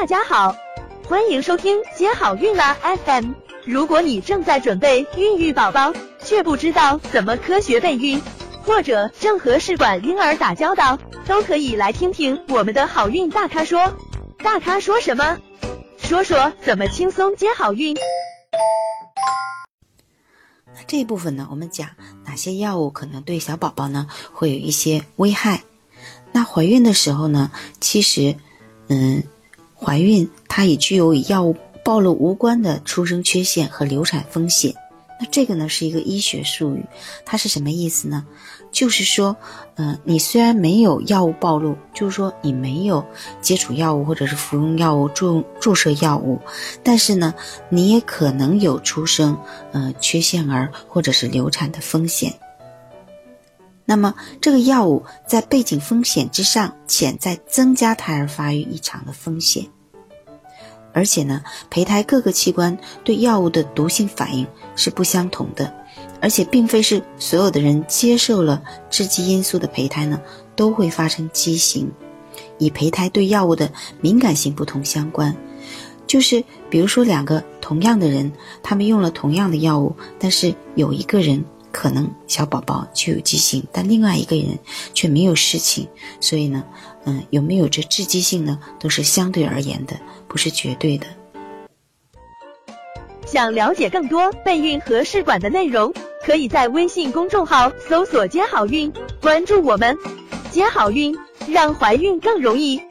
大家好，欢迎收听接好运啦 FM。如果你正在准备孕育宝宝，却不知道怎么科学备孕，或者正和试管婴儿打交道，都可以来听听我们的好运大咖说。大咖说什么？说说怎么轻松接好运。那这一部分呢，我们讲哪些药物可能对小宝宝呢会有一些危害。那怀孕的时候呢，其实，嗯，怀孕它也具有与药物暴露无关的出生缺陷和流产风险。那这个呢是一个医学术语，它是什么意思呢？就是说，嗯，你虽然没有药物暴露，就是说你没有接触药物或者是服用药物注注射药物，但是呢，你也可能有出生，呃，缺陷儿或者是流产的风险。那么，这个药物在背景风险之上，潜在增加胎儿发育异常的风险。而且呢，胚胎各个器官对药物的毒性反应是不相同的，而且并非是所有的人接受了致畸因素的胚胎呢都会发生畸形，以胚胎对药物的敏感性不同相关。就是比如说两个同样的人，他们用了同样的药物，但是有一个人。可能小宝宝就有畸形，但另外一个人却没有事情，所以呢，嗯，有没有这致畸性呢？都是相对而言的，不是绝对的。想了解更多备孕和试管的内容，可以在微信公众号搜索“接好运”，关注我们，接好运，让怀孕更容易。